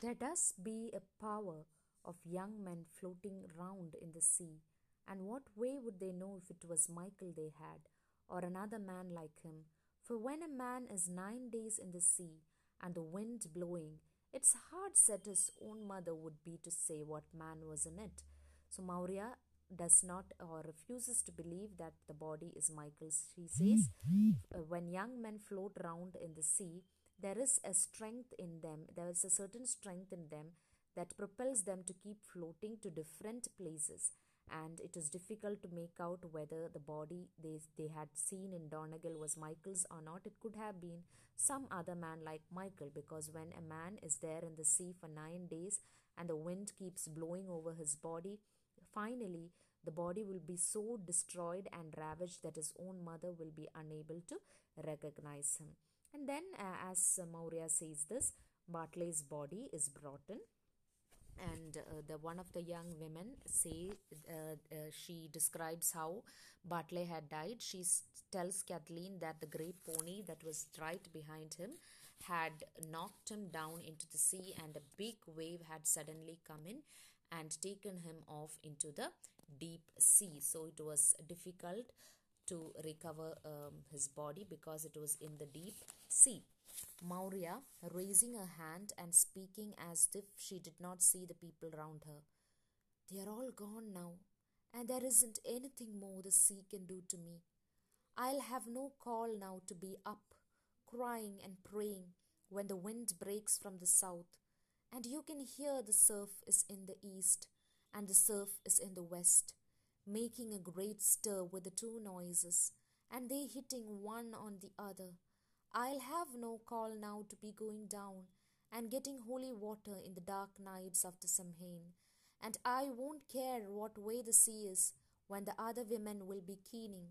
There does be a power of young men floating round in the sea, and what way would they know if it was Michael they had, or another man like him? For when a man is nine days in the sea, and the wind blowing, it's hard set his own mother would be to say what man was in it. So Maurya does not or refuses to believe that the body is Michael's. She says, uh, when young men float round in the sea, there is a strength in them, there is a certain strength in them that propels them to keep floating to different places. And it is difficult to make out whether the body they, they had seen in Donegal was Michael's or not. It could have been some other man like Michael, because when a man is there in the sea for nine days and the wind keeps blowing over his body, finally the body will be so destroyed and ravaged that his own mother will be unable to recognize him. And then, uh, as Maurya says this, Bartley's body is brought in and uh, the one of the young women say uh, uh, she describes how Bartley had died. She s- tells Kathleen that the great pony that was right behind him had knocked him down into the sea, and a big wave had suddenly come in and taken him off into the deep sea. So it was difficult to recover um, his body because it was in the deep sea. Maurya, raising her hand and speaking as if she did not see the people round her. They are all gone now, and there isn't anything more the sea can do to me. I'll have no call now to be up, crying and praying when the wind breaks from the south, and you can hear the surf is in the east and the surf is in the west, making a great stir with the two noises, and they hitting one on the other. I'll have no call now to be going down and getting holy water in the dark nights after Samhain, and I won't care what way the sea is when the other women will be keening.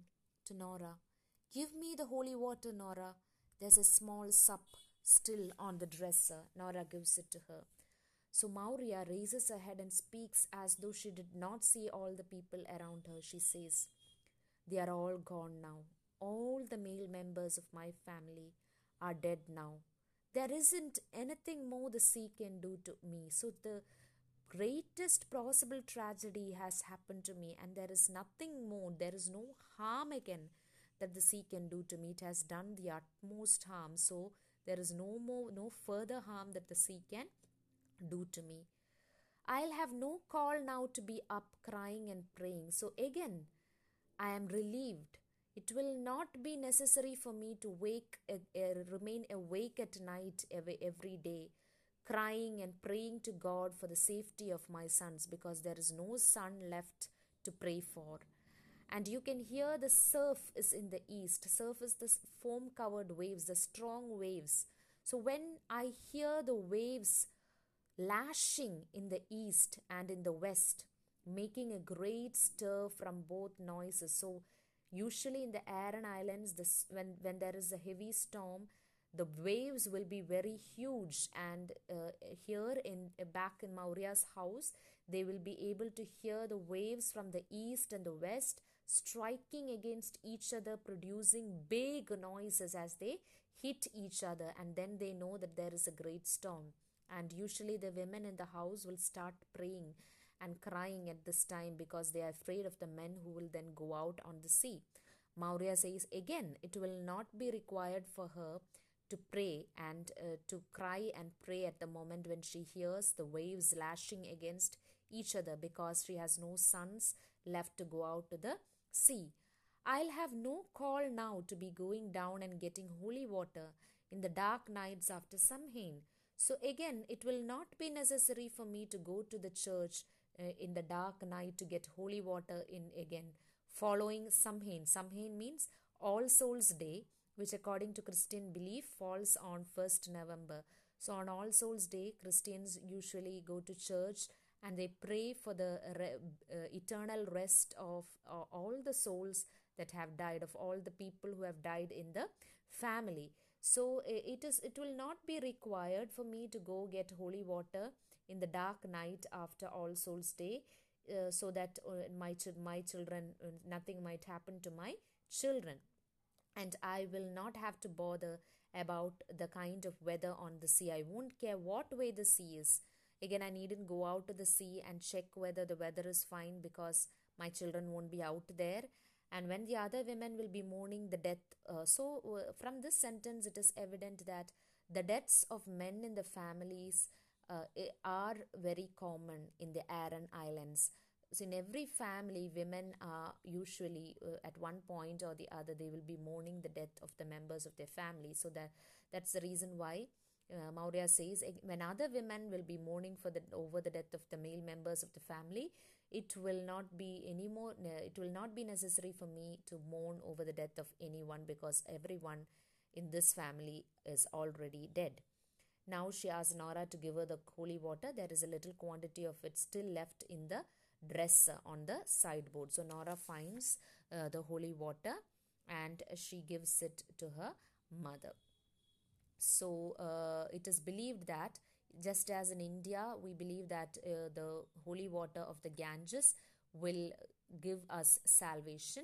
To Nora, give me the holy water, Nora. There's a small sup still on the dresser. Nora gives it to her. So Maurya raises her head and speaks as though she did not see all the people around her. She says, They are all gone now. All the male members of my family are dead now. There isn't anything more the sea can do to me. So the greatest possible tragedy has happened to me, and there is nothing more, there is no harm again that the sea can do to me. It has done the utmost harm. So there is no more, no further harm that the sea can do to me. I'll have no call now to be up crying and praying. So again, I am relieved. It will not be necessary for me to wake, uh, uh, remain awake at night every, every day, crying and praying to God for the safety of my sons, because there is no son left to pray for. And you can hear the surf is in the east. Surf is the foam covered waves, the strong waves. So when I hear the waves lashing in the east and in the west, making a great stir from both noises. So, usually in the Aran Islands, this, when, when there is a heavy storm, the waves will be very huge and uh, here in uh, back in maurya's house they will be able to hear the waves from the east and the west striking against each other producing big noises as they hit each other and then they know that there is a great storm. And usually the women in the house will start praying and crying at this time because they are afraid of the men who will then go out on the sea maurya says again it will not be required for her to pray and uh, to cry and pray at the moment when she hears the waves lashing against each other because she has no sons left to go out to the sea. I'll have no call now to be going down and getting holy water in the dark nights after Samhain. So again, it will not be necessary for me to go to the church uh, in the dark night to get holy water in again. Following Samhain. Samhain means All Souls Day which according to Christian belief falls on 1st November. So on All Souls Day, Christians usually go to church and they pray for the re- uh, eternal rest of uh, all the souls that have died of all the people who have died in the family so it is it will not be required for me to go get holy water in the dark night after all souls day uh, so that uh, my ch- my children nothing might happen to my children and I will not have to bother about the kind of weather on the sea. I won't care what way the sea is. Again, I needn't go out to the sea and check whether the weather is fine because my children won't be out there. And when the other women will be mourning the death. Uh, so, uh, from this sentence, it is evident that the deaths of men in the families uh, are very common in the Aran Islands. So, in every family, women are usually uh, at one point or the other they will be mourning the death of the members of their family. So that that's the reason why uh, Maurya says when other women will be mourning for the over the death of the male members of the family, it will not be anymore. It will not be necessary for me to mourn over the death of anyone because everyone in this family is already dead. Now she asks Nora to give her the holy water. There is a little quantity of it still left in the dresser on the sideboard. So Nora finds uh, the holy water and she gives it to her mother. So uh, it is believed that just as in India, we believe that uh, the holy water of the Ganges will give us salvation.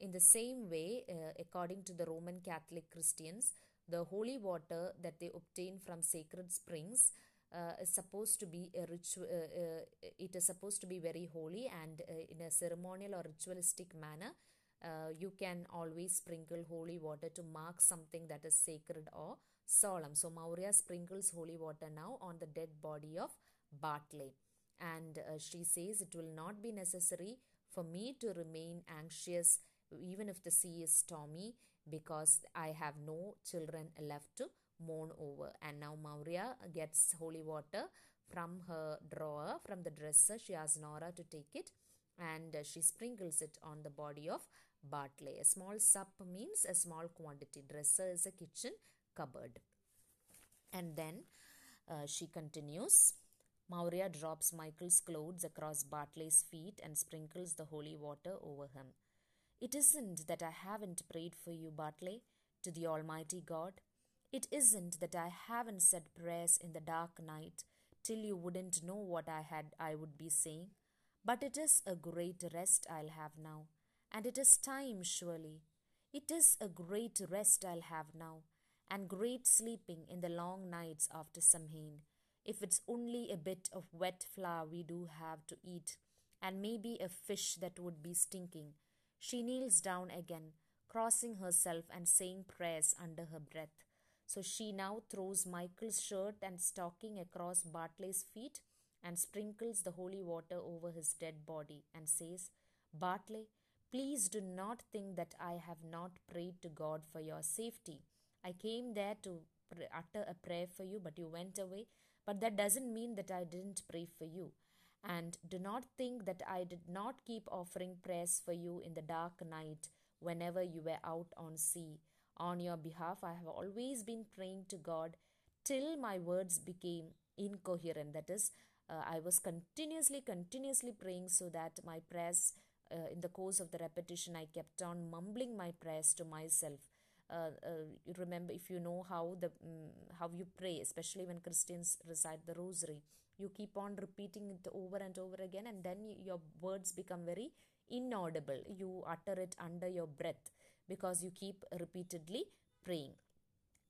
In the same way, uh, according to the Roman Catholic Christians, the holy water that they obtain from sacred springs uh, is supposed to be a ritual uh, uh, it is supposed to be very holy and uh, in a ceremonial or ritualistic manner uh, you can always sprinkle holy water to mark something that is sacred or solemn. So maurya sprinkles holy water now on the dead body of bartley. And she says it will not be necessary for me to remain anxious even if the sea is stormy because i have no children left to mourn over. And now Maurya gets holy water from her drawer, from the dresser. She asks Nora to take it and she sprinkles it on the body of Bartley. A small sup means a small quantity. Dresser is a kitchen cupboard. And then uh, she continues. Maurya drops Michael's clothes across Bartley's feet and sprinkles the holy water over him. It isn't that I haven't prayed for you, Bartley, to the Almighty God. It isn't that I haven't said prayers in the dark night till you wouldn't know what I had I would be saying, but it is a great rest I'll have now, and it is time surely. It is a great rest I'll have now, and great sleeping in the long nights after Samhain, if it's only a bit of wet flour we do have to eat, and maybe a fish that would be stinking. She kneels down again, crossing herself and saying prayers under her breath. So she now throws Michael's shirt and stocking across Bartley's feet and sprinkles the holy water over his dead body and says, Bartley, please do not think that I have not prayed to God for your safety. I came there to utter a prayer for you, but you went away. But that doesn't mean that I didn't pray for you. And do not think that I did not keep offering prayers for you in the dark night whenever you were out on sea on your behalf. I have always been praying to God till my words became incoherent. That is, uh, I was continuously, continuously praying so that my prayers, uh, in the course of the repetition, I kept on mumbling my prayers to myself. Uh, uh remember if you know how the um, how you pray especially when christians recite the rosary you keep on repeating it over and over again and then your words become very inaudible you utter it under your breath because you keep repeatedly praying.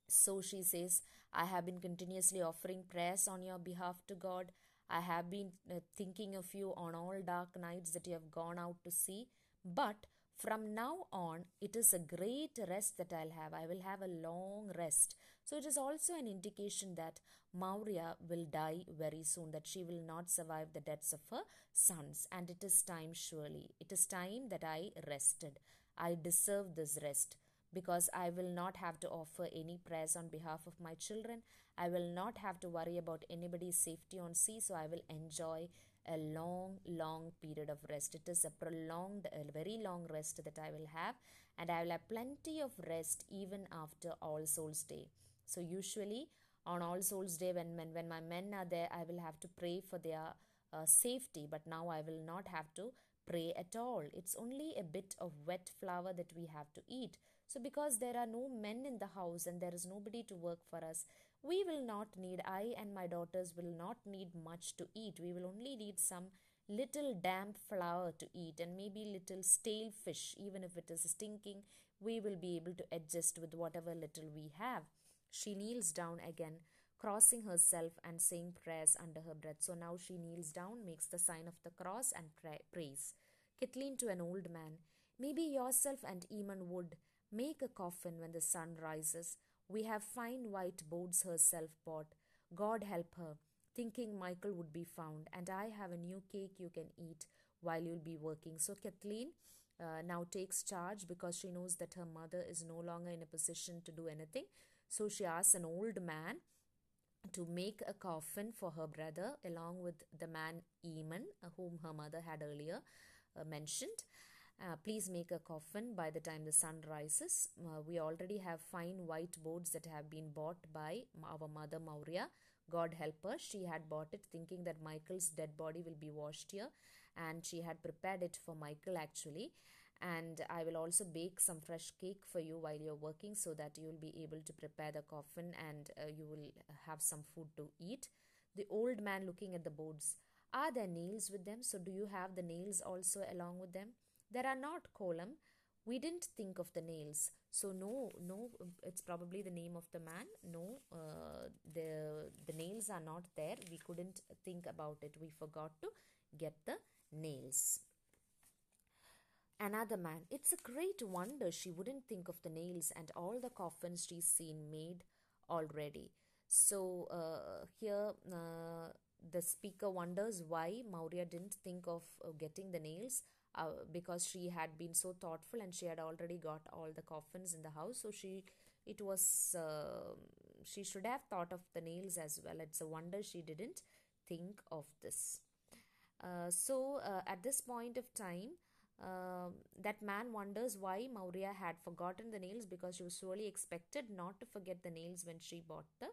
So she says, I have been continuously offering prayers on your behalf to God. I have been uh, thinking of you on all dark nights that you have gone out to sea. But from now on, it is a great rest that I'll have. I will have a long rest. So it is also an indication that Maurya will die very soon, that she will not survive the deaths of her sons. And it is time, surely. It is time that I rested. I deserve this rest because I will not have to offer any prayers on behalf of my children. I will not have to worry about anybody's safety on sea, so I will enjoy a long, long period of rest. It is a prolonged, a very long rest that I will have, and I will have plenty of rest even after All Souls Day. So, usually on All Souls Day, when, when, when my men are there, I will have to pray for their uh, safety, but now I will not have to pray at all. It's only a bit of wet flour that we have to eat. So, because there are no men in the house and there is nobody to work for us, we will not need, I and my daughters will not need much to eat. We will only need some little damp flour to eat and maybe little stale fish, even if it is stinking, we will be able to adjust with whatever little we have. She kneels down again, crossing herself and saying prayers under her breath. So now she kneels down, makes the sign of the cross, and pray, prays. Kathleen to an old man, Maybe yourself and Eamon would make a coffin when the sun rises. We have fine white boards herself bought. God help her, thinking Michael would be found, and I have a new cake you can eat while you'll be working. So Kathleen uh, now takes charge because she knows that her mother is no longer in a position to do anything. So she asks an old man to make a coffin for her brother along with the man Eamon, uh, whom her mother had earlier uh, mentioned. Uh, please make a coffin by the time the sun rises. Uh, we already have fine white boards that have been bought by our mother Maurya. God help her. She had bought it thinking that Michael's dead body will be washed here, and she had prepared it for Michael actually. And I will also bake some fresh cake for you while you're working so that you will be able to prepare the coffin and uh, you will have some food to eat. The old man looking at the boards. Are there nails with them? So, do you have the nails also along with them? There are not Colum. We didn't think of the nails. So no, no, it's probably the name of the man. No, uh, the the nails are not there. We couldn't think about it. We forgot to get the nails. Another man. It's a great wonder she wouldn't think of the nails and all the coffins she's seen made already. So uh, here uh, the speaker wonders why Maurya didn't think of uh, getting the nails uh, because she had been so thoughtful and she had already got all the coffins in the house. So she it was uh, she should have thought of the nails as well. It's a wonder she didn't think of this. Uh, so uh, at this point of time uh, that man wonders why Maurya had forgotten the nails because she was surely expected not to forget the nails when she bought the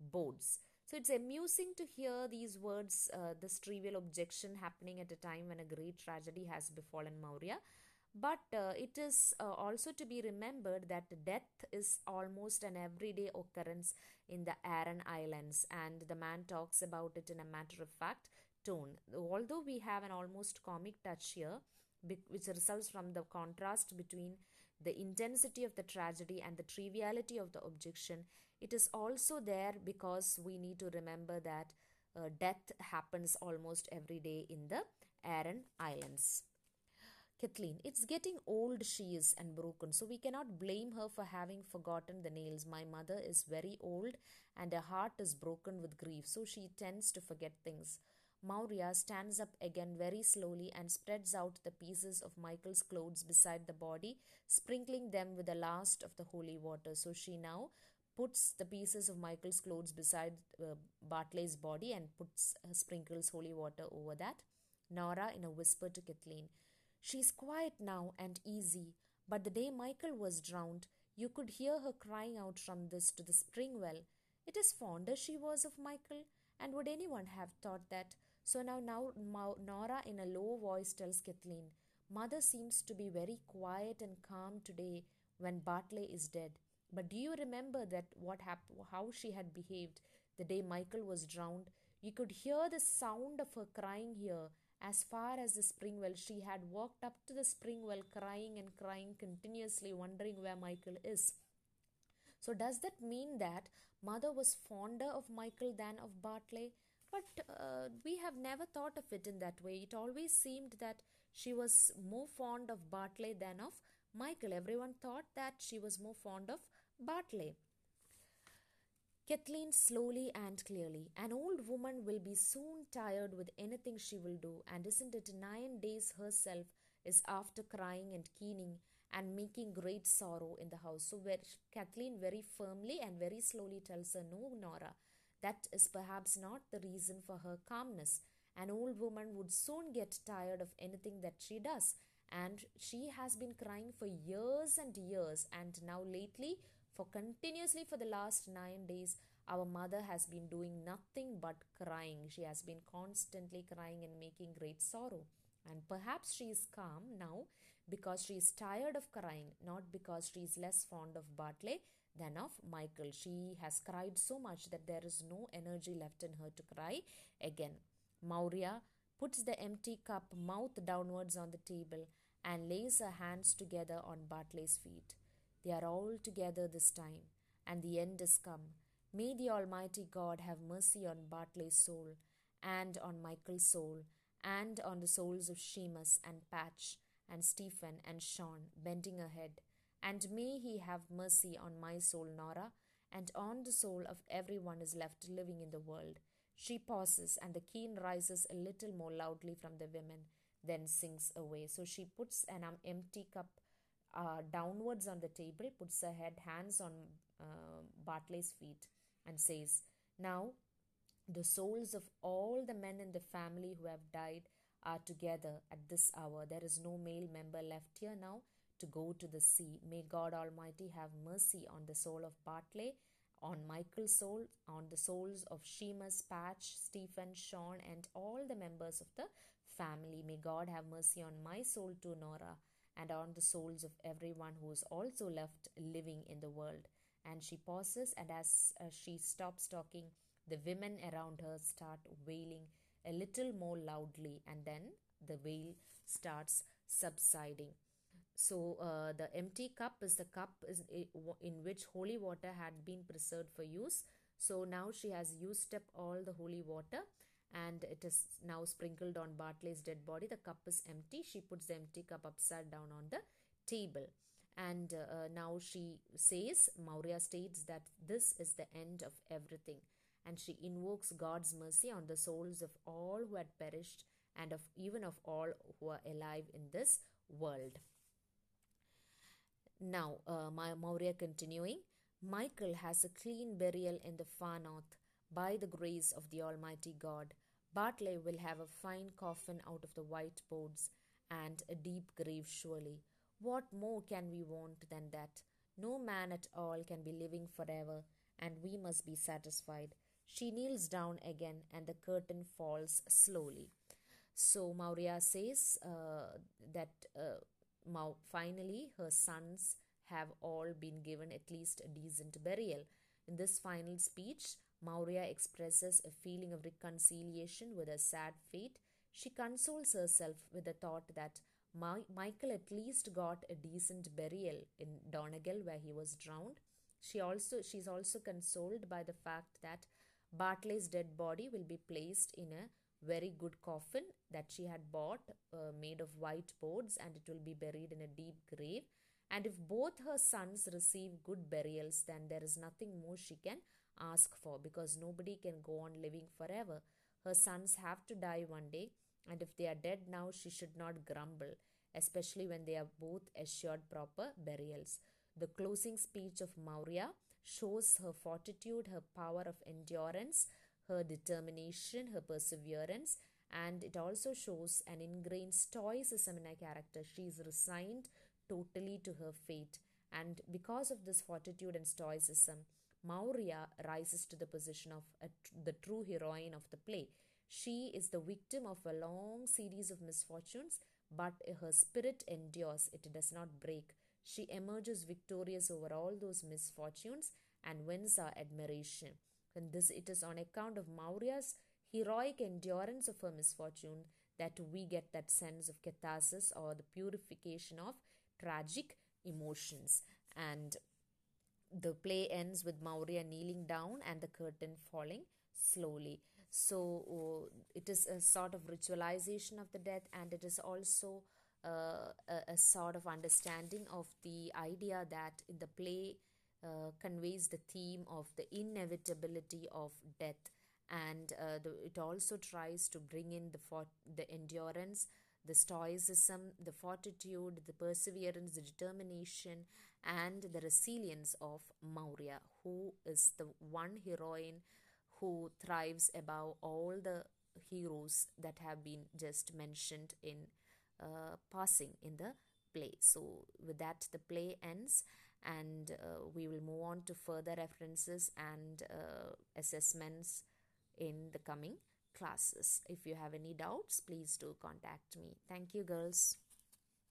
boards. So it's amusing to hear these words, uh, this trivial objection happening at a time when a great tragedy has befallen Maurya. But uh, it is uh, also to be remembered that death is almost an everyday occurrence in the Aran Islands, and the man talks about it in a matter of fact tone. Although we have an almost comic touch here, which results from the contrast between the intensity of the tragedy and the triviality of the objection, it is also there because we need to remember that uh, death happens almost every day in the Aran Islands. Kathleen, it's getting old she is and broken, so we cannot blame her for having forgotten the nails. My mother is very old and her heart is broken with grief, so she tends to forget things. Maurya stands up again very slowly and spreads out the pieces of Michael's clothes beside the body, sprinkling them with the last of the holy water. So she now puts the pieces of Michael's clothes beside uh, Bartley's body and puts uh, sprinkles holy water over that. Nora in a whisper to Kathleen, She's quiet now and easy, but the day Michael was drowned, you could hear her crying out from this to the spring well. It is fonder she was of Michael, and would anyone have thought that? So now, now Nora in a low voice tells Kathleen, Mother seems to be very quiet and calm today when Bartley is dead. But do you remember that what hap- how she had behaved the day Michael was drowned? You could hear the sound of her crying here as far as the spring well. She had walked up to the spring well crying and crying continuously, wondering where Michael is. So, does that mean that mother was fonder of Michael than of Bartley? But uh, we have never thought of it in that way. It always seemed that she was more fond of Bartley than of Michael. Everyone thought that she was more fond of Bartley. Kathleen slowly and clearly, an old woman will be soon tired with anything she will do, and isn't it nine days herself is after crying and keening and making great sorrow in the house. So where Kathleen very firmly and very slowly tells her, No, Nora, that is perhaps not the reason for her calmness. An old woman would soon get tired of anything that she does. And she has been crying for years and years, and now lately for continuously for the last nine days, our mother has been doing nothing but crying. She has been constantly crying and making great sorrow. And perhaps she is calm now because she is tired of crying, not because she is less fond of Bartley than of Michael. She has cried so much that there is no energy left in her to cry again. Maurya puts the empty cup mouth downwards on the table and lays her hands together on Bartley's feet. They are all together this time, and the end is come. May the Almighty God have mercy on Bartley's soul, and on Michael's soul, and on the souls of Seamus and Patch, and Stephen and Sean, bending her head. And may he have mercy on my soul, Nora, and on the soul of everyone is left living in the world. She pauses, and the keen rises a little more loudly from the women, then sinks away. So she puts an um, empty cup uh, downwards on the table, puts her head, hands on uh, Bartley's feet, and says, Now the souls of all the men in the family who have died are together at this hour. There is no male member left here now to go to the sea. May God Almighty have mercy on the soul of Bartley, on Michael's soul, on the souls of Seamus, Patch, Stephen, Sean, and all the members of the family. May God have mercy on my soul too, Nora, and on the souls of everyone who is also left living in the world. And she pauses, and as, as she stops talking, the women around her start wailing a little more loudly, and then the wail starts subsiding. So uh, the empty cup is the cup is in which holy water had been preserved for use. So now she has used up all the holy water and it is now sprinkled on Bartley's dead body. The cup is empty. She puts the empty cup upside down on the table. And uh, now she says, Maurya states that this is the end of everything. And she invokes God's mercy on the souls of all who had perished and of even of all who are alive in this world. Now, uh, Maurya continuing, Michael has a clean burial in the far north by the grace of the Almighty God. Bartley will have a fine coffin out of the white boards and a deep grave, surely. What more can we want than that? No man at all can be living forever, and we must be satisfied. She kneels down again, and the curtain falls slowly. So Maurya says uh, that uh, finally her sons have all been given at least a decent burial. In this final speech, Maurya expresses a feeling of reconciliation with her sad fate. She consoles herself with the thought that Michael at least got a decent burial in Donegal where he was drowned. She also she's also consoled by the fact that Bartley's dead body will be placed in a very good coffin that she had bought uh, made of white boards and it will be buried in a deep grave and if both her sons receive good burials then there is nothing more she can ask for because nobody can go on living forever her sons have to die one day and if they are dead now she should not grumble especially when they are both assured proper burials the closing speech of maurya shows her fortitude her power of endurance her determination, her perseverance, and it also shows an ingrained stoicism in her character. She is resigned totally to her fate, and because of this fortitude and stoicism, Maurya rises to the position of a, the true heroine of the play. She is the victim of a long series of misfortunes, but her spirit endures, it does not break. She emerges victorious over all those misfortunes and wins our admiration. And this it is on account of Maurya's heroic endurance of her misfortune that we get that sense of catharsis or the purification of tragic emotions. And the play ends with Maurya kneeling down and the curtain falling slowly. So uh, it is a sort of ritualization of the death, and it is also uh, a, a, sort of understanding of the idea that the play uh, conveys the theme of the inevitability of death and uh, the, it also tries to bring in the fort, the endurance the stoicism the fortitude the perseverance the determination and the resilience of maurya who is the one heroine who thrives above all the heroes that have been just mentioned in uh, passing in the play. So with that the play ends and uh, we will move on to further references and uh, assessments in the coming classes. If you have any doubts, please do contact me. Thank you, girls.